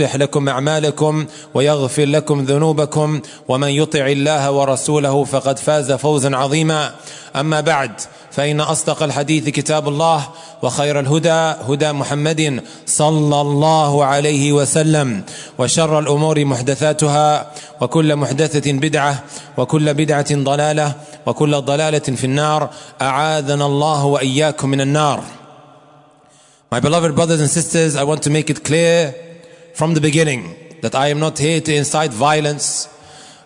لكم أعمالكم ويغفر لكم ذنوبكم ومن يطع الله ورسوله فقد فاز فوزا عظيما. أما بعد فإن أصدق الحديث كتاب الله وخير الهدى هدى محمد صلى الله عليه وسلم وشر الأمور محدثاتها وكل محدثة بدعة وكل بدعة ضلالة وكل ضلالة في النار. أعاذنا الله وإياكم من النار. My beloved brothers and sisters, I want to make it clear from the beginning that I am not here to incite violence.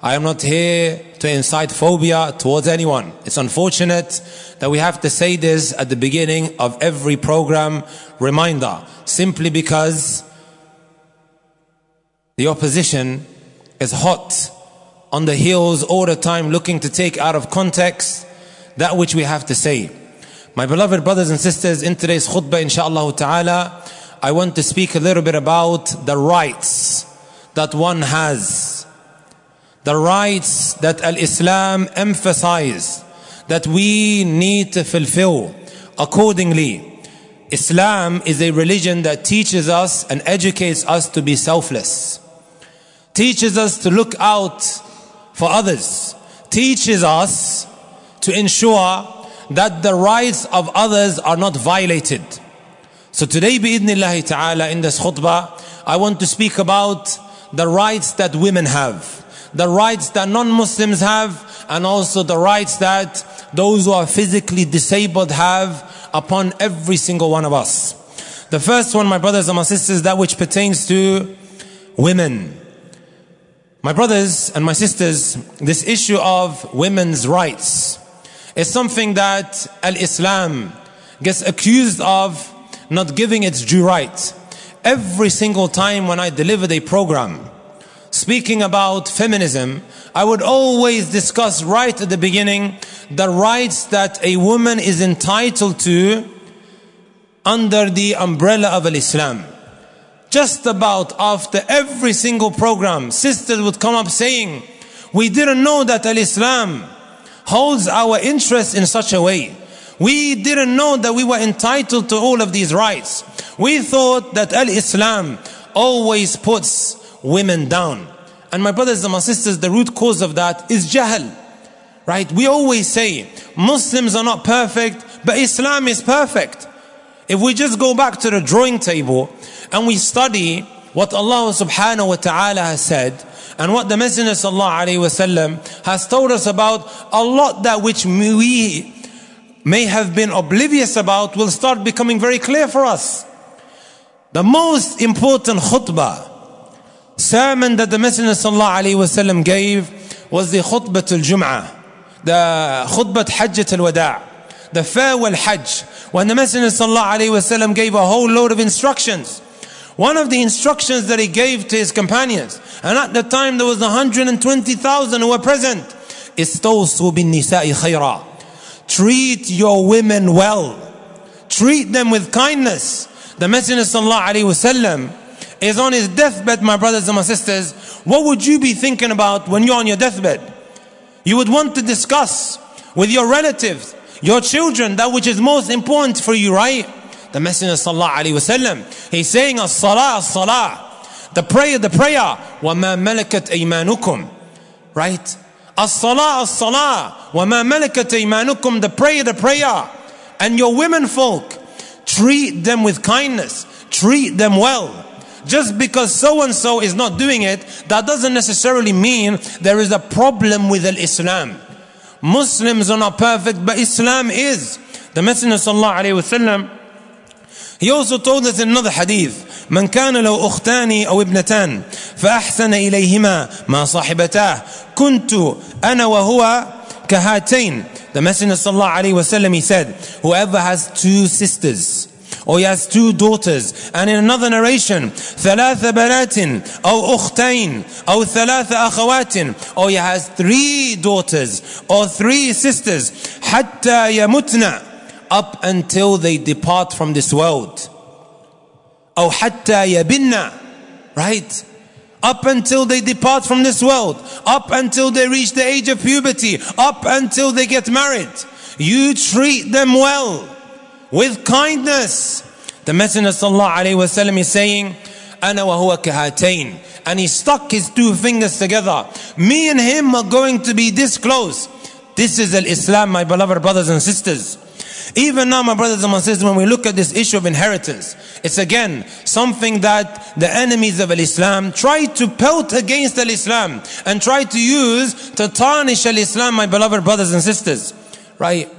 I am not here to incite phobia towards anyone. It's unfortunate that we have to say this at the beginning of every program reminder, simply because the opposition is hot on the heels all the time looking to take out of context that which we have to say. My beloved brothers and sisters, in today's khutbah, inshaAllah ta'ala, I want to speak a little bit about the rights that one has. The rights that Al-Islam emphasize that we need to fulfill accordingly. Islam is a religion that teaches us and educates us to be selfless. Teaches us to look out for others. Teaches us to ensure that the rights of others are not violated. So today, bi'idhnillahi ta'ala, in this khutbah, I want to speak about the rights that women have, the rights that non-Muslims have, and also the rights that those who are physically disabled have upon every single one of us. The first one, my brothers and my sisters, that which pertains to women. My brothers and my sisters, this issue of women's rights is something that Al-Islam gets accused of not giving its due right. Every single time when I delivered a program speaking about feminism, I would always discuss right at the beginning the rights that a woman is entitled to under the umbrella of Islam. Just about after every single program, sisters would come up saying, we didn't know that Al-Islam holds our interest in such a way. We didn't know that we were entitled to all of these rights. We thought that Al-Islam always puts women down. And my brothers and my sisters, the root cause of that is jahl. Right? We always say Muslims are not perfect, but Islam is perfect. If we just go back to the drawing table and we study what Allah subhanahu wa ta'ala has said and what the Messenger sallallahu alayhi has told us about a lot that which we may have been oblivious about will start becoming very clear for us. The most important khutbah sermon that the Messenger sallallahu alayhi wasallam gave was the khutbah al-Jum'ah, the khutbah Hajjat al-Wada', the farewell Hajj, when the Messenger sallallahu alayhi wasallam gave a whole load of instructions. One of the instructions that he gave to his companions, and at the time there was 120,000 who were present, استوصوا بالنساء خيرا. Treat your women well. Treat them with kindness. The Messenger sallallahu alayhi wasallam is on his deathbed, my brothers and my sisters. What would you be thinking about when you're on your deathbed? You would want to discuss with your relatives, your children, that which is most important for you, right? The Messenger sallallahu alaihi wasallam, he's saying as-salah, as-salah. The prayer, the prayer. وَمَا مَلَكَتْ أَيْمَانُكُمْ Right? As-salah, as-salah. Wa ma malakat imanukum. The prayer, the prayer. And your women folk, treat them with kindness. Treat them well. Just because so and so is not doing it, that doesn't necessarily mean there is a problem with Islam. Muslims are not perfect, but Islam is. The Messenger sallallahu alaihi wasallam us in another hadith, من كان له أختان أو ابنتان فأحسن إليهما ما صاحبتاه كنت أنا وهو كهاتين The Messenger sallallahu alayhi wasallam he said, whoever has two sisters or he has two daughters and in another narration ثلاث بنات أو أختين أو ثلاث أخوات or he has three daughters or three sisters حتى يمتن up until they depart from this world أو حتى يبن right up until they depart from this world, up until they reach the age of puberty, up until they get married. You treat them well with kindness. The Messenger sallallahu alaihi wasallam is saying, "Ana wa huwa kahatain," and he stuck his two fingers together. Me and him are going to be this close. This is al-Islam, my beloved brothers and sisters. Even now, my brothers and my sisters, when we look at this issue of inheritance, it's again something that the enemies of Islam try to pelt against Islam and try to use to tarnish Islam, my beloved brothers and sisters. Right?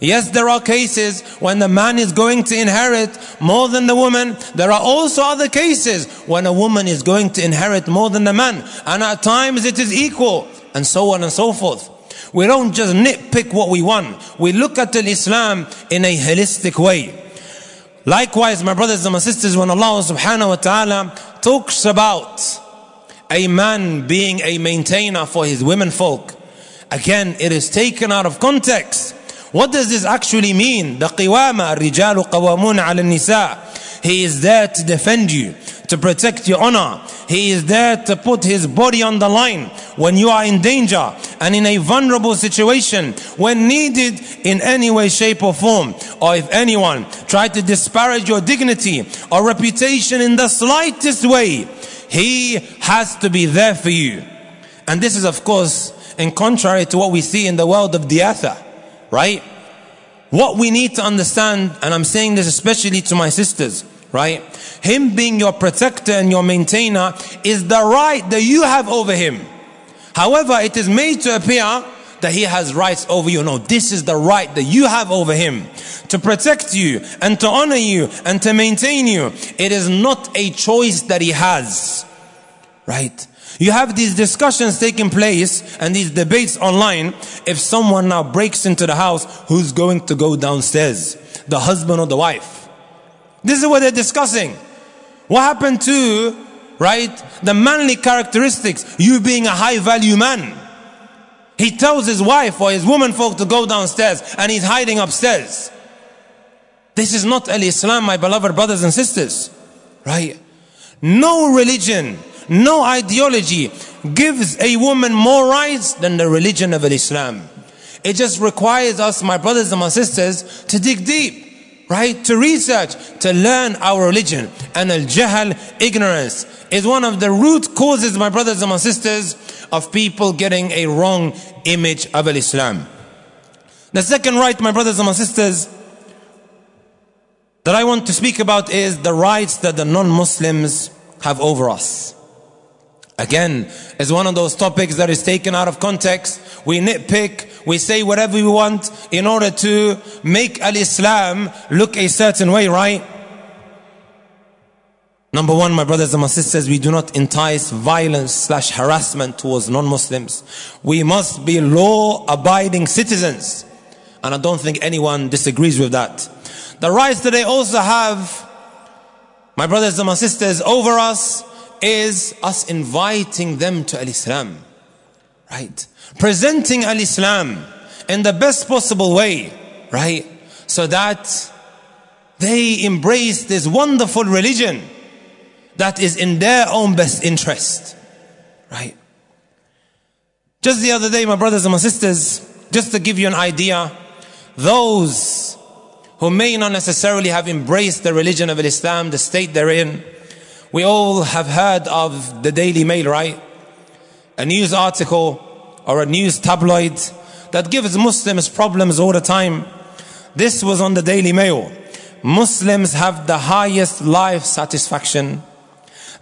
Yes, there are cases when the man is going to inherit more than the woman. There are also other cases when a woman is going to inherit more than the man. And at times it is equal. And so on and so forth. We don't just nitpick what we want. We look at Islam in a holistic way. Likewise, my brothers and my sisters, when Allah subhanahu wa ta'ala talks about a man being a maintainer for his women folk, again, it is taken out of context. What does this actually mean? The qiwama, الرجال قوامون على النساء. He is there to defend you to protect your honor. He is there to put his body on the line when you are in danger and in a vulnerable situation when needed in any way, shape or form. Or if anyone tried to disparage your dignity or reputation in the slightest way, he has to be there for you. And this is of course in contrary to what we see in the world of diatha, right? What we need to understand, and I'm saying this especially to my sisters, right? Him being your protector and your maintainer is the right that you have over him. However, it is made to appear that he has rights over you. No, this is the right that you have over him to protect you and to honor you and to maintain you. It is not a choice that he has, right? You have these discussions taking place and these debates online. If someone now breaks into the house, who's going to go downstairs? The husband or the wife? This is what they're discussing. What happened to, right, the manly characteristics, you being a high value man. He tells his wife or his woman folk to go downstairs and he's hiding upstairs. This is not al-Islam, my beloved brothers and sisters. Right? No religion, no ideology gives a woman more rights than the religion of Al Islam. It just requires us, my brothers and my sisters, to dig deep right? To research, to learn our religion. And al-jahl, ignorance, is one of the root causes, my brothers and my sisters, of people getting a wrong image of al-Islam. The second right, my brothers and my sisters, that I want to speak about is the rights that the non-Muslims have over us. Again, is one of those topics that is taken out of context. We nitpick, we say whatever we want in order to make al-Islam look a certain way, right? Number one, my brothers and my sisters, we do not entice violence slash harassment towards non-Muslims. We must be law-abiding citizens. And I don't think anyone disagrees with that. The rights that they also have, my brothers and my sisters, over us is us inviting them to al-Islam. Right? presenting al-Islam in the best possible way, right? So that they embrace this wonderful religion that is in their own best interest, right? Just the other day, my brothers and my sisters, just to give you an idea, those who may not necessarily have embraced the religion of Islam, the state they're in, we all have heard of the Daily Mail, right? A news article or a news tabloid that gives Muslims problems all the time. This was on the Daily Mail. Muslims have the highest life satisfaction.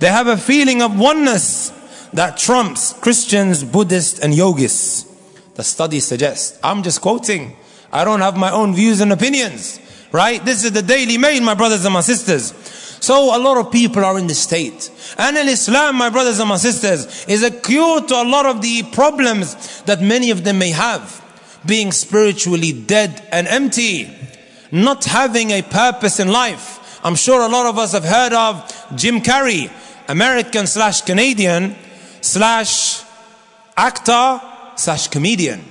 They have a feeling of oneness that trumps Christians, Buddhists, and yogis. The study suggests. I'm just quoting. I don't have my own views and opinions. Right? This is the Daily Mail, my brothers and my sisters. So a lot of people are in this state. And Islam, my brothers and my sisters, is a cure to a lot of the problems that many of them may have. Being spiritually dead and empty. Not having a purpose in life. I'm sure a lot of us have heard of Jim Carrey, American slash Canadian slash actor slash comedian.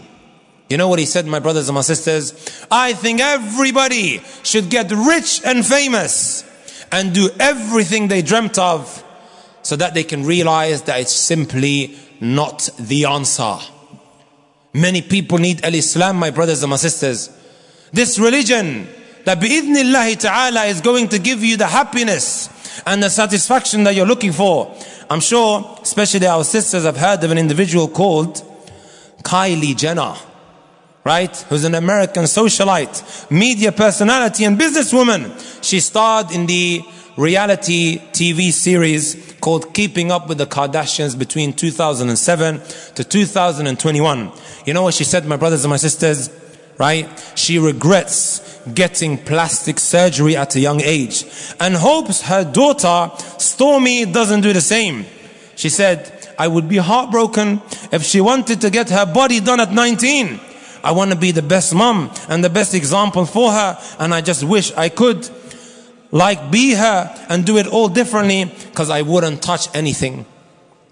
You know what he said, my brothers and my sisters? I think everybody should get rich and famous and do everything they dreamt of so that they can realize that it's simply not the answer. Many people need al-Islam, my brothers and my sisters. This religion that bi'idhnillahi ta'ala is going to give you the happiness and the satisfaction that you're looking for. I'm sure, especially our sisters have heard of an individual called Kylie Jenner right? Who's an American socialite, media personality and businesswoman. She starred in the reality TV series called Keeping Up with the Kardashians between 2007 to 2021. You know what she said, my brothers and my sisters? Right? She regrets getting plastic surgery at a young age and hopes her daughter, Stormi, doesn't do the same. She said, I would be heartbroken if she wanted to get her body done at 19 I want to be the best mom and the best example for her. And I just wish I could like be her and do it all differently because I wouldn't touch anything.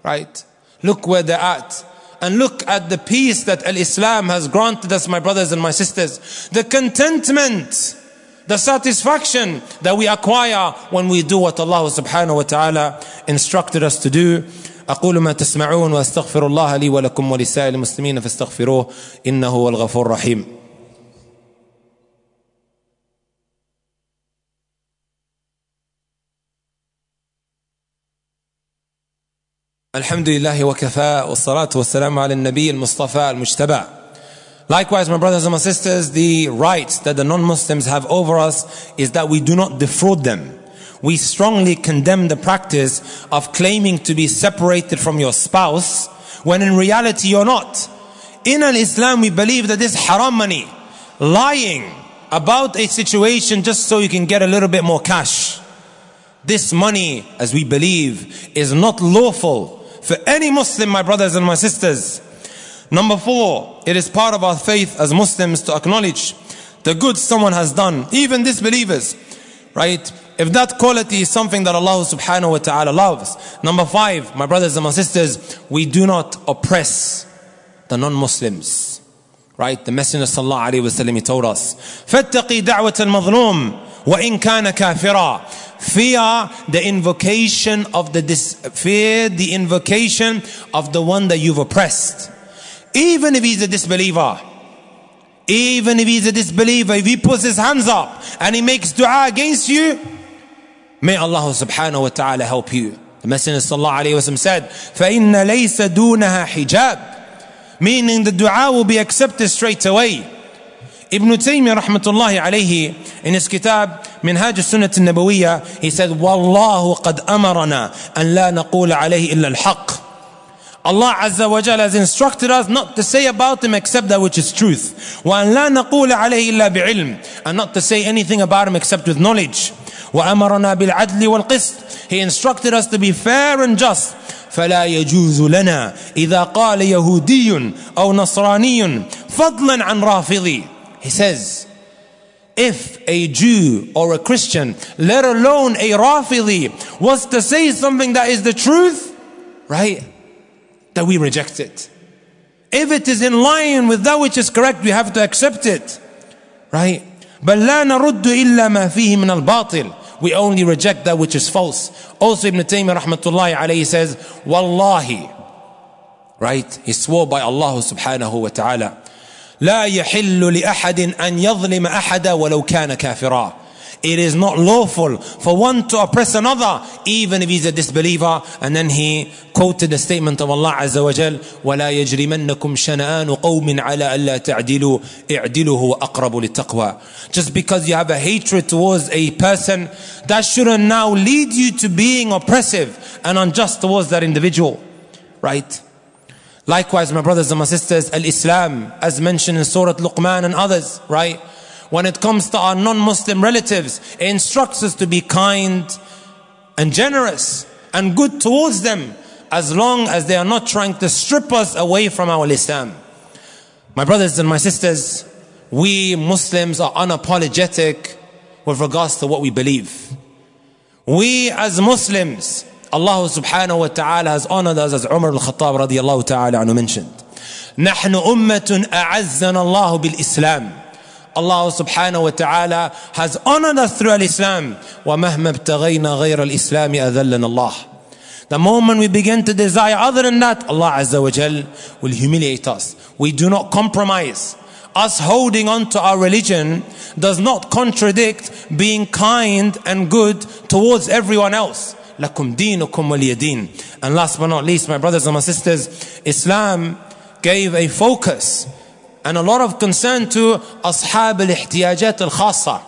Right? Look where they're at. And look at the peace that Al-Islam has granted us, my brothers and my sisters. The contentment, the satisfaction that we acquire when we do what Allah subhanahu wa ta'ala instructed us to do. أقول ما تسمعون وأستغفر الله لي ولكم ولسائر المسلمين فاستغفروه إنه هو الغفور الرحيم الحمد لله وكفى والصلاة والسلام على النبي المصطفى المجتبى Likewise, my brothers and my sisters, the rights that the non-Muslims have over us is that we do not defraud them. We strongly condemn the practice of claiming to be separated from your spouse when in reality you're not. In al-Islam we believe that this haram money, lying about a situation just so you can get a little bit more cash. This money, as we believe, is not lawful for any Muslim, my brothers and my sisters. Number four, it is part of our faith as Muslims to acknowledge the good someone has done, even disbelievers, right? If that quality is something that Allah subhanahu wa ta'ala loves. Number five, my brothers and my sisters, we do not oppress the non-Muslims. Right? The Messenger sallallahu alayhi wa sallam, he told us, فَاتَّقِي دَعْوَةَ الْمَظْلُومِ وَإِن كَانَ كَافِرًا Fear the invocation of the, dis- fear the invocation of the one that you've oppressed. Even if he's a disbeliever. Even if he's a disbeliever, if he puts his hands up and he makes dua against you, May Allah subhanahu wa ta'ala help you. The Messenger sallallahu alayhi wa sallam said, فَإِنَّ لَيْسَ دُونَهَا حِجَابٍ Meaning the dua will be accepted straight away. Ibn Taymiyyah rahmatullahi alayhi in his kitab منهاج السنة النبوية he said والله قد أمرنا أن لا نقول عليه إلا الحق Allah Azza wa Jalla has instructed us not to say about him except that which is truth. وأن لا نقول عليه إلا بعلم and not to say anything about him except with knowledge. وأمرنا بالعدل والقسط He instructed us to be fair and just فلا يجوز لنا إذا قال يهودي أو نصراني فضلا عن رافضي He says if a Jew or a Christian, let alone a Rafidi, was to say something that is the truth, right, that we reject it. If it is in line with that which is correct, we have to accept it, right? بل لا نرد إلا ما فيه من الباطل we only reject that which is false. Also Ibn Taymiyyah rahmatullahi alayhi says, Wallahi, right? He swore by Allah subhanahu wa ta'ala, لا يحل لأحد أن يظلم أحدا ولو كان كافرا. It is not lawful for one to oppress another, even if he's a disbeliever. And then he quoted the statement of Allah Azza wa Jal, وَلَا يَجْرِمَنَّكُمْ شَنَآنُ قَوْمٍ عَلَى أَلَّا تَعْدِلُوا اعْدِلُوا هُوَ أَقْرَبُ لِلتَّقْوَى Just because you have a hatred towards a person, that shouldn't now lead you to being oppressive and unjust towards that individual. Right? Likewise, my brothers and my sisters, Al-Islam, as mentioned in Surah Luqman and others, right? When it comes to our non-Muslim relatives, it instructs us to be kind and generous and good towards them as long as they are not trying to strip us away from our Islam. My brothers and my sisters, we Muslims are unapologetic with regards to what we believe. We as Muslims, Allah subhanahu wa ta'ala has honored us as Umar al-Khattab radiallahu ta'ala anhu mentioned. نحن أمة أعزنا الله بالإسلام. Allah subhanahu wa ta'ala has honored us through al-Islam. ومهما ابتغينا غير الإسلام أذلنا الله. The moment we begin to desire other than that, Allah Azza wa Jal will humiliate us. We do not compromise. Us holding on to our religion does not contradict being kind and good towards everyone else. لَكُمْ دِينُكُمْ وَلِيَدِينَ And last but not least, my brothers and my sisters, Islam gave a focus and a lot of concern to أصحاب الاحتياجات الخاصة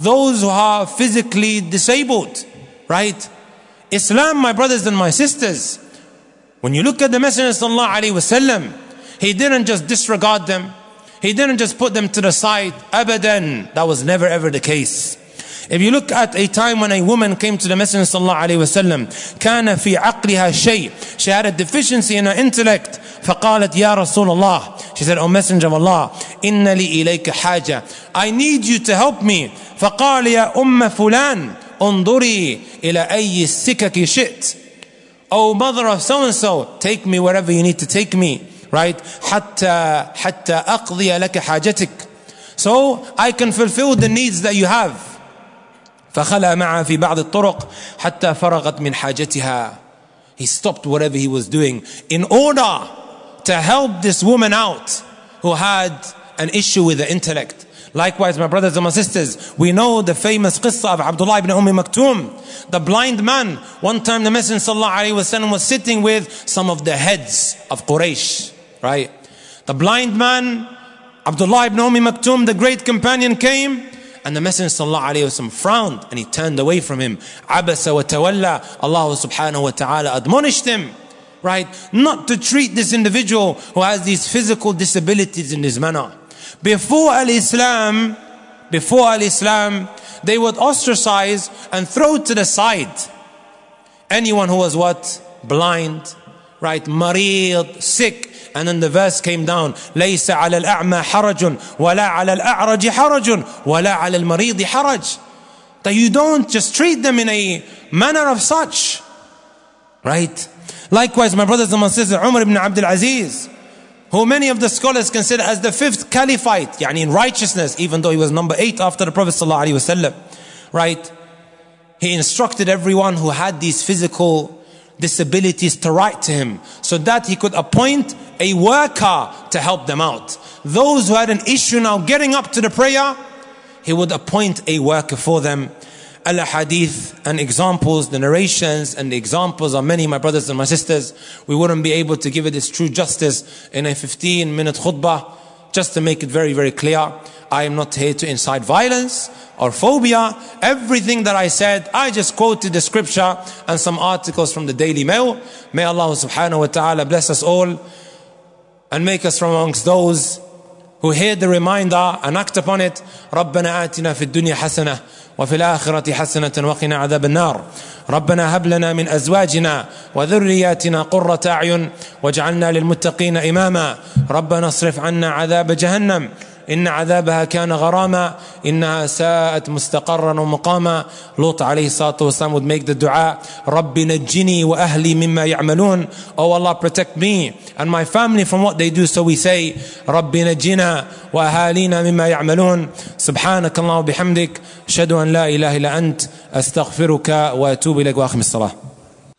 those who are physically disabled right Islam my brothers and my sisters when you look at the Messenger sallallahu alaihi wasallam he didn't just disregard them he didn't just put them to the side abadan that was never ever the case if you look at a time when a woman came to the Messenger sallallahu alaihi wasallam, كان في عقلها شيء. She had a deficiency in her intellect. فقالت يا رسول الله. She said, O Messenger of Allah, إن لي إليك حاجة. I need you to help me. فقال يا أم فلان انظري إلى أي السكك شئت. Oh mother of so and so, take me wherever you need to take me. Right? حتى حتى أقضي لك حاجتك. So I can fulfill the needs that you have. فخلى معها في بعض الطرق حتى فرغت من حاجتها he stopped whatever he was doing in order to help this woman out who had an issue with the intellect Likewise, my brothers and my sisters, we know the famous qissa of Abdullah ibn Umm Maktoum, the blind man. One time the Messenger sallallahu was sitting with some of the heads of Quraysh, right? The blind man, Abdullah ibn Umm Maktoum, the great companion came and the Messenger ﷺ frowned and he turned away from him. Abasa wa tawalla. Allah subhanahu wa ta'ala admonished him. Right? Not to treat this individual who has these physical disabilities in this manner. Before Al-Islam, before Al-Islam, they would ostracize and throw to the side anyone who was what? Blind, right? Marid, sick. And then the verse came down ليس على الأعمى حرج ولا على الأعرج حرج ولا على المريض حرج that you don't just treat them in a manner of such right likewise my brothers and my sisters Umar ibn Abdul Aziz who many of the scholars consider as the fifth caliphate يعني in righteousness even though he was number eight after the Prophet sallallahu alaihi wasallam right he instructed everyone who had these physical disabilities to write to him so that he could appoint a worker to help them out. Those who had an issue now getting up to the prayer, he would appoint a worker for them. Al hadith and examples, the narrations and the examples are many, my brothers and my sisters. We wouldn't be able to give it its true justice in a 15 minute khutbah. Just to make it very, very clear, I am not here to incite violence or phobia. Everything that I said, I just quoted the scripture and some articles from the Daily Mail. May Allah subhanahu wa ta'ala bless us all and make us from amongst those who hear the reminder and act upon it. ربنا آتنا في الدنيا حسنة وفي الآخرة حسنة وقنا عذاب النار ربنا هب لنا من أزواجنا وذرياتنا قرة أعين واجعلنا للمتقين إماما ربنا اصرف عنا عذاب جهنم إن عذابها كان غراما إنها ساءت مستقرا ومقاما. لوط عليه الصلاة والسلام would make the dua رب نجني وأهلي مما يعملون. Oh Allah protect me and my family from what they do. So we say رب نجنا وأهالينا مما يعملون. سبحانك الله وبحمدك أشهد أن لا إله إلا أنت أستغفرك وأتوب إليك وأخم الصلاة.